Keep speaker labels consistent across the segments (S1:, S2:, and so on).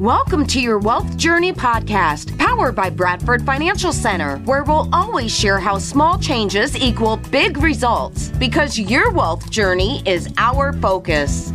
S1: Welcome to your Wealth Journey podcast, powered by Bradford Financial Center, where we'll always share how small changes equal big results because your wealth journey is our focus.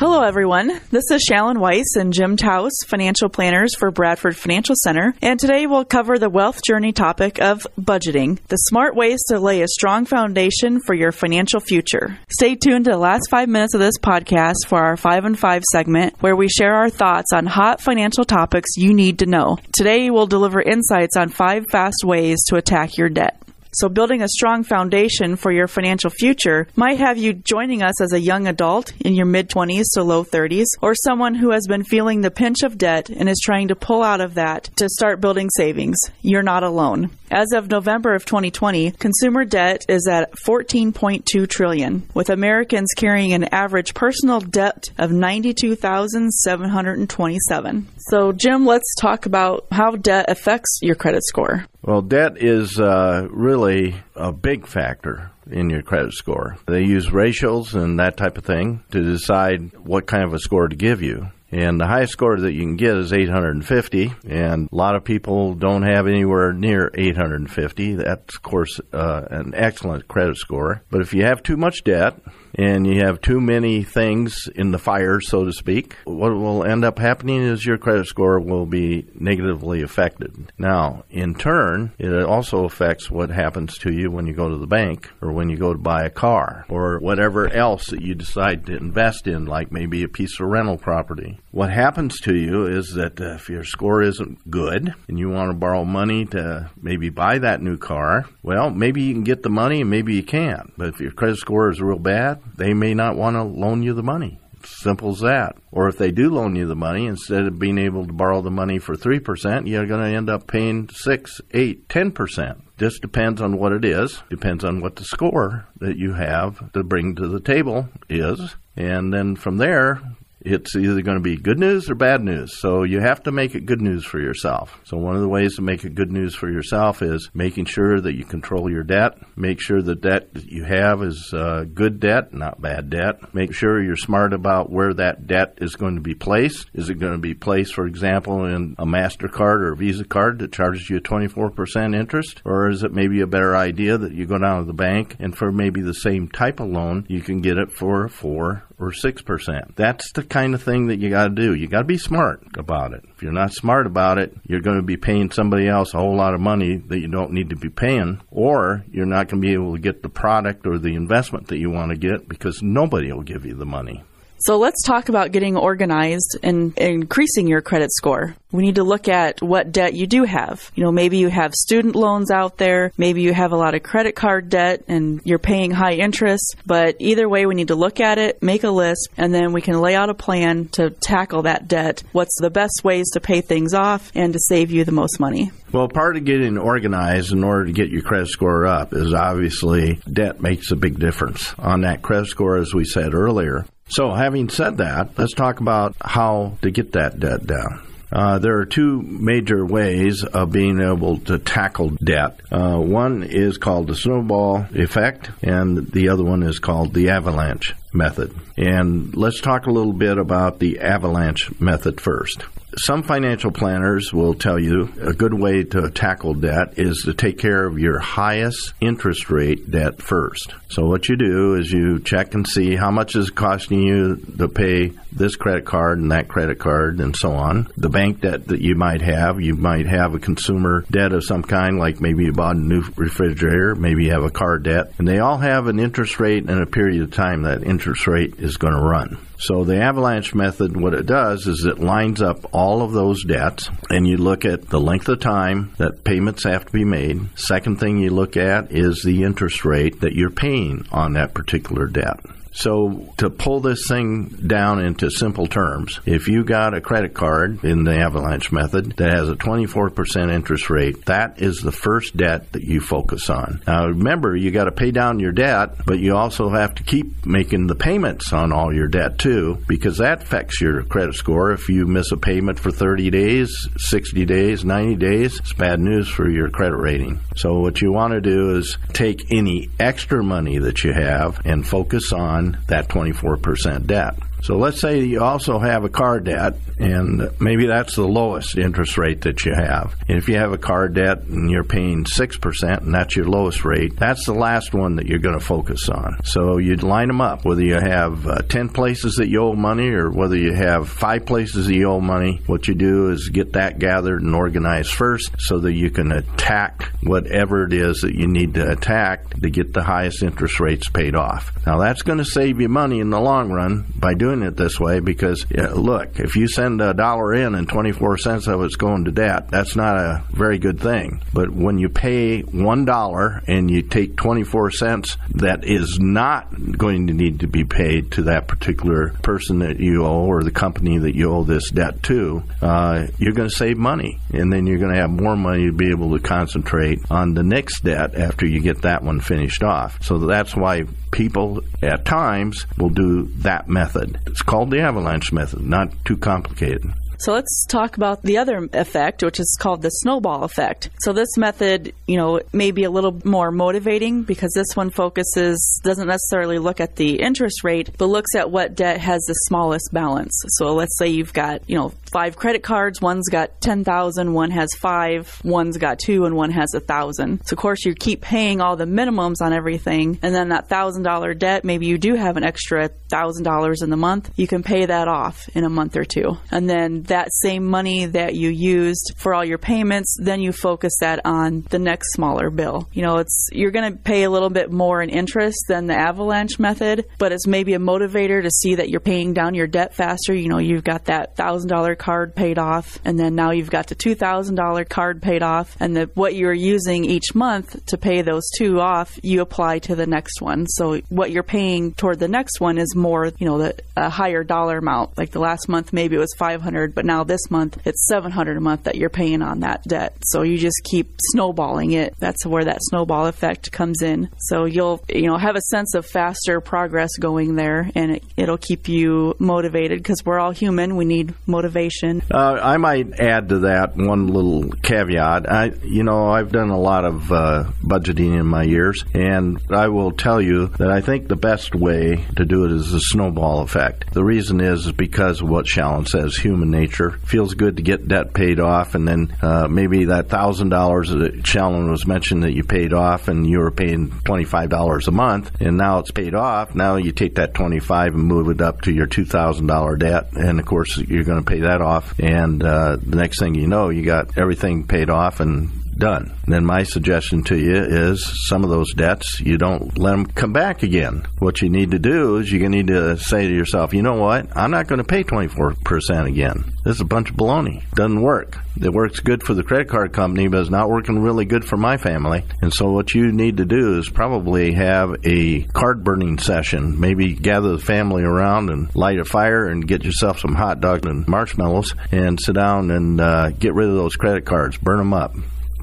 S2: Hello, everyone. This is Shallon Weis and Jim Tausz, financial planners for Bradford Financial Center. And today we'll cover the wealth journey topic of budgeting, the smart ways to lay a strong foundation for your financial future. Stay tuned to the last five minutes of this podcast for our five and five segment, where we share our thoughts on hot financial topics you need to know. Today we'll deliver insights on five fast ways to attack your debt. So, building a strong foundation for your financial future might have you joining us as a young adult in your mid 20s to low 30s, or someone who has been feeling the pinch of debt and is trying to pull out of that to start building savings. You're not alone. As of November of 2020, consumer debt is at 14.2 trillion, with Americans carrying an average personal debt of 92,727. So, Jim, let's talk about how debt affects your credit score.
S3: Well, debt is uh, really a big factor in your credit score. They use ratios and that type of thing to decide what kind of a score to give you. And the highest score that you can get is 850, and a lot of people don't have anywhere near 850. That's, of course, uh, an excellent credit score. But if you have too much debt, and you have too many things in the fire, so to speak, what will end up happening is your credit score will be negatively affected. Now, in turn, it also affects what happens to you when you go to the bank or when you go to buy a car or whatever else that you decide to invest in, like maybe a piece of rental property. What happens to you is that uh, if your score isn't good and you want to borrow money to maybe buy that new car, well, maybe you can get the money and maybe you can't. But if your credit score is real bad, they may not want to loan you the money. Simple as that. Or if they do loan you the money, instead of being able to borrow the money for 3%, you're going to end up paying 6, 8, 10%. This depends on what it is, depends on what the score that you have to bring to the table is. And then from there, it's either going to be good news or bad news. So you have to make it good news for yourself. So one of the ways to make it good news for yourself is making sure that you control your debt. Make sure the debt that you have is uh, good debt, not bad debt. Make sure you're smart about where that debt is going to be placed. Is it going to be placed, for example, in a MasterCard or a Visa card that charges you 24% interest? Or is it maybe a better idea that you go down to the bank and for maybe the same type of loan, you can get it for 4 or 6%? That's the kind of thing that you got to do. You got to be smart about it. If you're not smart about it, you're going to be paying somebody else a whole lot of money that you don't need to be paying, or you're not going to be able to get the product or the investment that you want to get because nobody will give you the money.
S2: So let's talk about getting organized and increasing your credit score. We need to look at what debt you do have. You know, maybe you have student loans out there, maybe you have a lot of credit card debt and you're paying high interest, but either way we need to look at it, make a list, and then we can lay out a plan to tackle that debt. What's the best ways to pay things off and to save you the most money?
S3: Well, part of getting organized in order to get your credit score up is obviously debt makes a big difference on that credit score, as we said earlier. So, having said that, let's talk about how to get that debt down. Uh, there are two major ways of being able to tackle debt. Uh, one is called the snowball effect, and the other one is called the avalanche method. And let's talk a little bit about the avalanche method first. Some financial planners will tell you a good way to tackle debt is to take care of your highest interest rate debt first. So what you do is you check and see how much is costing you to pay this credit card and that credit card and so on. The bank debt that you might have, you might have a consumer debt of some kind, like maybe you bought a new refrigerator, maybe you have a car debt, and they all have an interest rate and a period of time that interest rate is going to run. So the avalanche method, what it does is it lines up all of those debts and you look at the length of time that payments have to be made. Second thing you look at is the interest rate that you're paying on that particular debt. So, to pull this thing down into simple terms, if you got a credit card in the avalanche method that has a 24% interest rate, that is the first debt that you focus on. Now, remember, you got to pay down your debt, but you also have to keep making the payments on all your debt too, because that affects your credit score. If you miss a payment for 30 days, 60 days, 90 days, it's bad news for your credit rating. So, what you want to do is take any extra money that you have and focus on that 24% debt. So let's say you also have a car debt, and maybe that's the lowest interest rate that you have. And if you have a car debt and you're paying 6%, and that's your lowest rate, that's the last one that you're going to focus on. So you'd line them up, whether you have uh, 10 places that you owe money or whether you have five places that you owe money. What you do is get that gathered and organized first so that you can attack whatever it is that you need to attack to get the highest interest rates paid off. Now, that's going to save you money in the long run by doing it this way because, look, if you send a dollar in and 24 cents of it's going to debt, that's not a very good thing. But when you pay $1 and you take 24 cents that is not going to need to be paid to that particular person that you owe or the company that you owe this debt to, uh, you're going to save money. And then you're going to have more money to be able to concentrate on the next debt after you get that one finished off. So that's why people at times will do that method. It's called the avalanche method, not too complicated.
S2: So let's talk about the other effect, which is called the snowball effect. So this method, you know, may be a little more motivating because this one focuses, doesn't necessarily look at the interest rate, but looks at what debt has the smallest balance. So let's say you've got, you know, five credit cards, one's got 10,000, one has five, one's got two, and one has a thousand. So of course you keep paying all the minimums on everything, and then that thousand dollar debt, maybe you do have an extra thousand dollars in the month, you can pay that off in a month or two. And then that same money that you used for all your payments, then you focus that on the next smaller bill. You know, it's you're going to pay a little bit more in interest than the avalanche method, but it's maybe a motivator to see that you're paying down your debt faster. You know, you've got that thousand dollar card paid off, and then now you've got the two thousand dollar card paid off, and the what you're using each month to pay those two off, you apply to the next one. So what you're paying toward the next one is more, you know, the a higher dollar amount. Like the last month, maybe it was 500, but now this month it's 700 a month that you're paying on that debt. So you just keep snowballing it. That's where that snowball effect comes in. So you'll, you know, have a sense of faster progress going there, and it, it'll keep you motivated because we're all human. We need motivation.
S3: Uh, I might add to that one little caveat. I, you know, I've done a lot of uh, budgeting in my years, and I will tell you that I think the best way to do it is the snowball effect. The reason is because of what Shallon says, human nature. Feels good to get debt paid off, and then uh, maybe that thousand dollars that Shallon was mentioned that you paid off, and you were paying twenty five dollars a month, and now it's paid off. Now you take that twenty five and move it up to your two thousand dollar debt, and of course you're going to pay that off, and uh, the next thing you know, you got everything paid off and done. Then my suggestion to you is some of those debts, you don't let them come back again. What you need to do is you need to say to yourself, you know what? I'm not going to pay 24% again. This is a bunch of baloney. Doesn't work. It works good for the credit card company, but it's not working really good for my family. And so what you need to do is probably have a card burning session. Maybe gather the family around and light a fire and get yourself some hot dogs and marshmallows and sit down and uh, get rid of those credit cards. Burn them up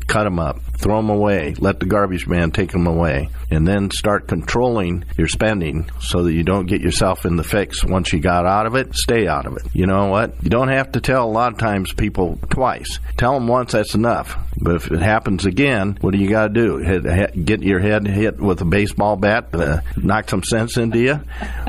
S3: cut them up, throw them away, let the garbage man take them away, and then start controlling your spending so that you don't get yourself in the fix once you got out of it. Stay out of it. You know what? You don't have to tell a lot of times people twice. Tell them once, that's enough. But if it happens again, what do you got to do? Hit, get your head hit with a baseball bat, uh, knock some sense into you?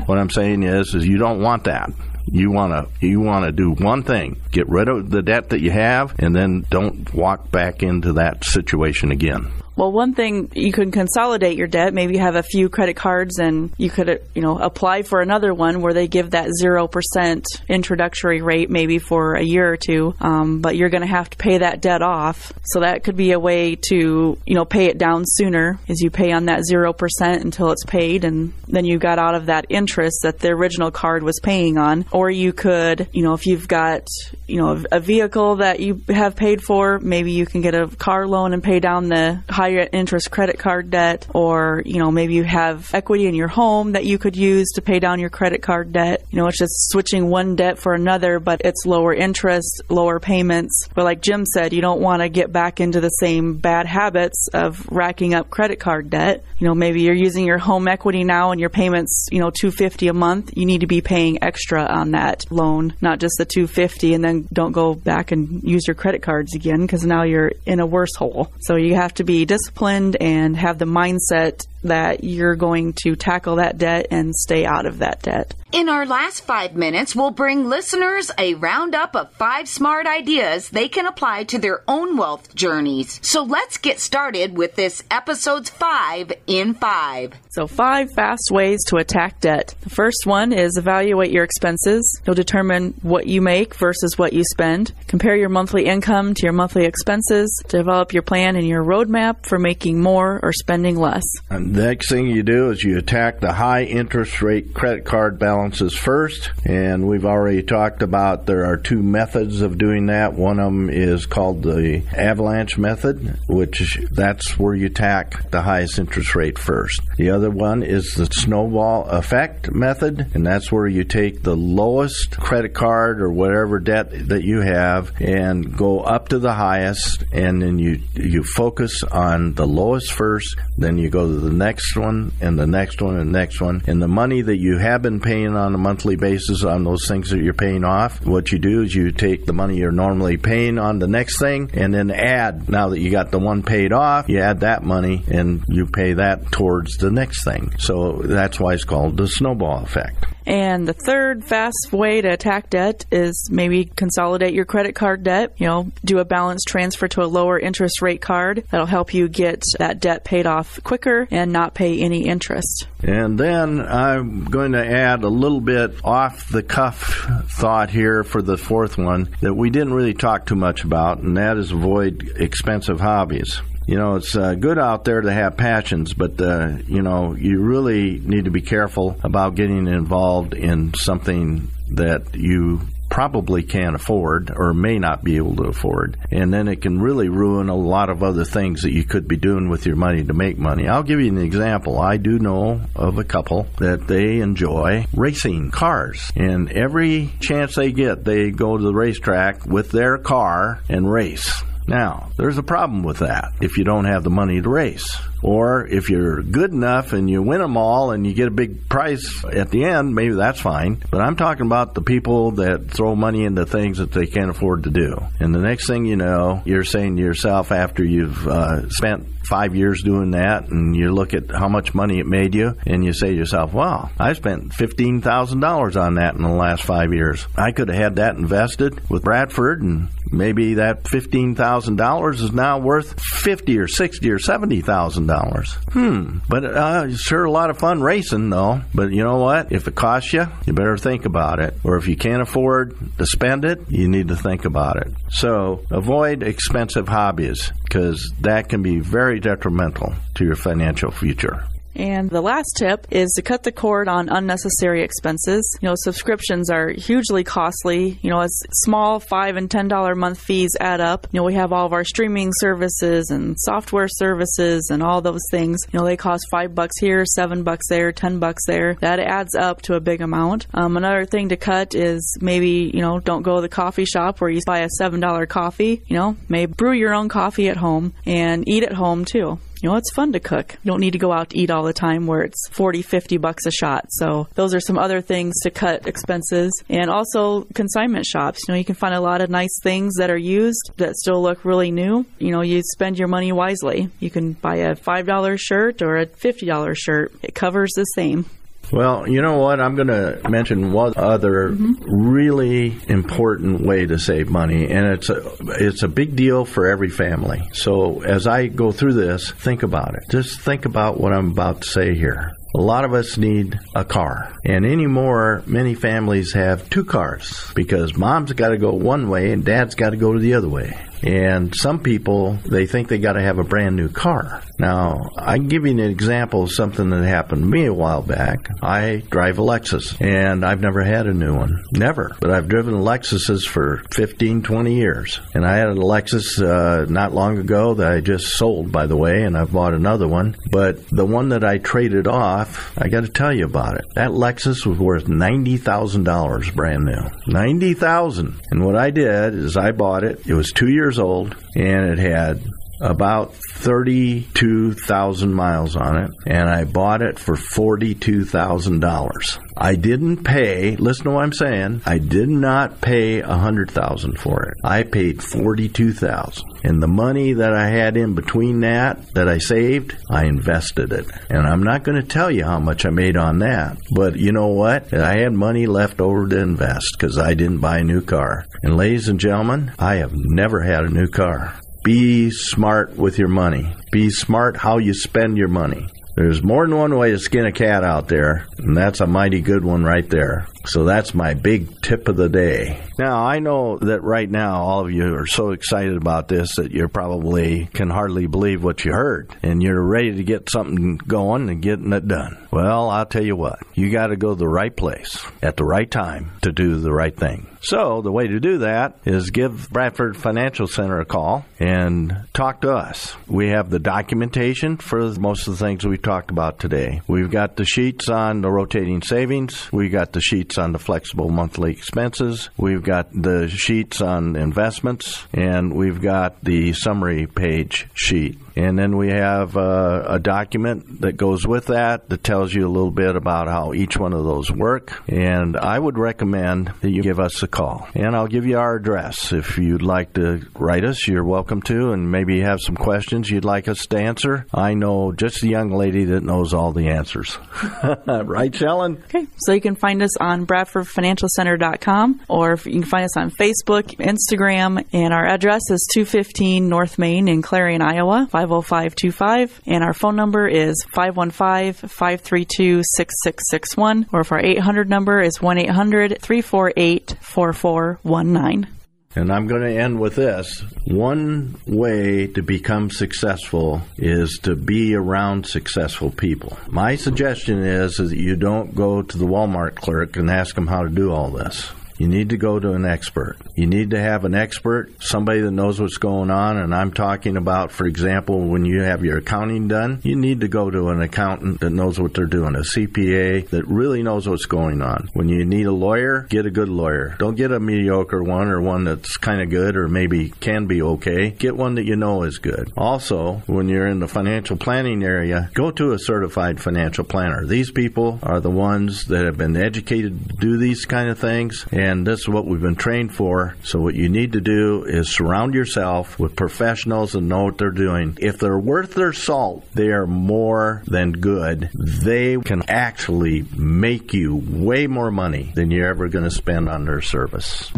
S3: What I'm saying is, is you don't want that. You want to you want to do one thing: get rid of the debt that you have, and then don't walk back into that situation again.
S2: Well, one thing you can consolidate your debt. Maybe you have a few credit cards, and you could, you know, apply for another one where they give that zero percent introductory rate, maybe for a year or two. Um, but you're going to have to pay that debt off. So that could be a way to, you know, pay it down sooner, is you pay on that zero percent until it's paid, and then you got out of that interest that the original card was paying on. Or you could, you know, if you've got, you know, a vehicle that you have paid for, maybe you can get a car loan and pay down the higher interest credit card debt, or, you know, maybe you have equity in your home that you could use to pay down your credit card debt. You know, it's just switching one debt for another, but it's lower interest, lower payments. But like Jim said, you don't want to get back into the same bad habits of racking up credit card debt. You know, maybe you're using your home equity now and your payments, you know, 250 a month. You need to be paying extra on that loan, not just the 250 and then don't go back and use your credit cards again because now you're in a worse hole. So you have to be disciplined and have the mindset that you're going to tackle that debt and stay out of that debt.
S1: In our last five minutes, we'll bring listeners a roundup of five smart ideas they can apply to their own wealth journeys. So let's get started with this episode's five in five.
S2: So, five fast ways to attack debt. The first one is evaluate your expenses. You'll determine what you make versus what you spend. Compare your monthly income to your monthly expenses. Develop your plan and your roadmap for making more or spending less.
S3: And the next thing you do is you attack the high interest rate credit card balances first. And we've already talked about there are two methods of doing that. One of them is called the avalanche method, which that's where you attack the highest interest rate first. The other one is the snowball effect method, and that's where you take the lowest credit card or whatever debt that you have and go up to the highest, and then you you focus on the lowest first, then you go to the next one and the next one and the next one, and the money that you have been paying on a monthly basis on those things that you're paying off, what you do is you take the money you're normally paying on the next thing and then add now that you got the one paid off, you add that money and you pay that towards the next thing. So that's why it's called the snowball effect.
S2: And the third fast way to attack debt is maybe consolidate your credit card debt. You know, do a balance transfer to a lower interest rate card. That'll help you get that debt paid off quicker and not pay any interest.
S3: And then I'm going to add a little bit off the cuff thought here for the fourth one that we didn't really talk too much about, and that is avoid expensive hobbies you know, it's uh, good out there to have passions, but uh, you know, you really need to be careful about getting involved in something that you probably can't afford or may not be able to afford. And then it can really ruin a lot of other things that you could be doing with your money to make money. I'll give you an example. I do know of a couple that they enjoy racing cars. And every chance they get, they go to the racetrack with their car and race. Now, there's a problem with that if you don't have the money to race. Or if you're good enough and you win them all and you get a big prize at the end, maybe that's fine. But I'm talking about the people that throw money into things that they can't afford to do. And the next thing you know, you're saying to yourself after you've uh, spent five years doing that and you look at how much money it made you and you say to yourself, wow, I spent $15,000 on that in the last five years. I could have had that invested with Bradford and maybe that $15,000 is now worth 50 or 60 or $70,000. Hmm. But uh, sure a lot of fun racing though. But you know what? If it costs you, you better think about it. Or if you can't afford to spend it, you need to think about it. So avoid expensive hobbies because that can be very detrimental to your financial future.
S2: And the last tip is to cut the cord on unnecessary expenses. You know, subscriptions are hugely costly. You know, as small five and ten dollar month fees add up. You know, we have all of our streaming services and software services and all those things. You know, they cost five bucks here, seven bucks there, ten bucks there. That adds up to a big amount. Um, another thing to cut is maybe you know don't go to the coffee shop where you buy a seven dollar coffee. You know, maybe brew your own coffee at home and eat at home too you know, it's fun to cook. You don't need to go out to eat all the time where it's 40, 50 bucks a shot. So those are some other things to cut expenses. And also consignment shops. You know, you can find a lot of nice things that are used that still look really new. You know, you spend your money wisely. You can buy a $5 shirt or a $50 shirt. It covers the same.
S3: Well, you know what? I'm going to mention one other mm-hmm. really important way to save money, and it's a it's a big deal for every family. So as I go through this, think about it. Just think about what I'm about to say here. A lot of us need a car. And anymore, many families have two cars because mom's got to go one way and dad's got to go the other way. And some people, they think they got to have a brand new car. Now, I can give you an example of something that happened to me a while back. I drive a Lexus, and I've never had a new one. Never. But I've driven Lexuses for 15, 20 years. And I had a Lexus uh, not long ago that I just sold, by the way, and I've bought another one. But the one that I traded off, I got to tell you about it. That Lexus was worth $90,000 brand new. 90000 And what I did is I bought it. It was two years old, and it had about 32,000 miles on it, and I bought it for $42,000. I didn't pay, listen to what I'm saying, I did not pay 100,000 for it. I paid 42,000. And the money that I had in between that that I saved, I invested it. And I'm not going to tell you how much I made on that. But you know what? I had money left over to invest because I didn't buy a new car. And ladies and gentlemen, I have never had a new car. Be smart with your money. Be smart how you spend your money. There's more than one way to skin a cat out there, and that's a mighty good one right there. So that's my big tip of the day. Now, I know that right now all of you are so excited about this that you probably can hardly believe what you heard, and you're ready to get something going and getting it done. Well, I'll tell you what, you got to go to the right place at the right time to do the right thing. So, the way to do that is give Bradford Financial Center a call and talk to us. We have the documentation for most of the things we talked about today. We've got the sheets on the rotating savings, we got the sheets on the flexible monthly expenses, we've got the sheets on investments, and we've got the summary page sheet. And then we have uh, a document that goes with that that tells you a little bit about how each one of those work. And I would recommend that you give us a call. And I'll give you our address. If you'd like to write us, you're welcome to. And maybe you have some questions you'd like us to answer. I know just a young lady that knows all the answers. right, Shallon?
S2: Okay, so you can find us on BradfordFinancialCenter.com or you can find us on Facebook, Instagram, and our address is 215 North Main in Clarion, Iowa, 50525. And our phone number is 515 532 6661, or if our 800 number is 1 800 348 4419.
S3: And I'm going to end with this. One way to become successful is to be around successful people. My suggestion is, is that you don't go to the Walmart clerk and ask them how to do all this. You need to go to an expert. You need to have an expert, somebody that knows what's going on. And I'm talking about, for example, when you have your accounting done, you need to go to an accountant that knows what they're doing, a CPA that really knows what's going on. When you need a lawyer, get a good lawyer. Don't get a mediocre one or one that's kind of good or maybe can be okay. Get one that you know is good. Also, when you're in the financial planning area, go to a certified financial planner. These people are the ones that have been educated to do these kind of things. And and this is what we've been trained for. So what you need to do is surround yourself with professionals and know what they're doing. If they're worth their salt, they are more than good. They can actually make you way more money than you're ever going to spend on their service.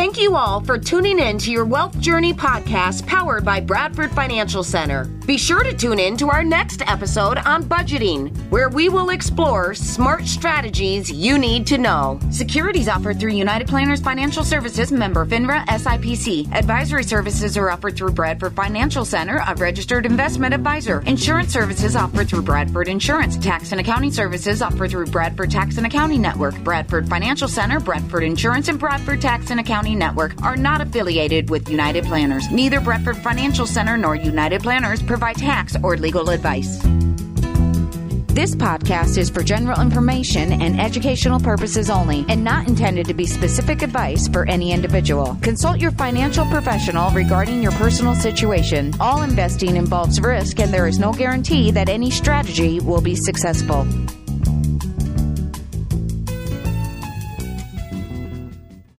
S1: Thank you all for tuning in to your Wealth Journey podcast powered by Bradford Financial Center. Be sure to tune in to our next episode on budgeting, where we will explore smart strategies you need to know. Securities offered through United Planners Financial Services, member FINRA SIPC. Advisory services are offered through Bradford Financial Center, a registered investment advisor. Insurance services offered through Bradford Insurance. Tax and accounting services offered through Bradford Tax and Accounting Network, Bradford Financial Center, Bradford Insurance, and Bradford Tax and Accounting Network are not affiliated with United Planners. Neither Bradford Financial Center nor United Planners provide tax or legal advice. This podcast is for general information and educational purposes only and not intended to be specific advice for any individual. Consult your financial professional regarding your personal situation. All investing involves risk and there is no guarantee that any strategy will be successful.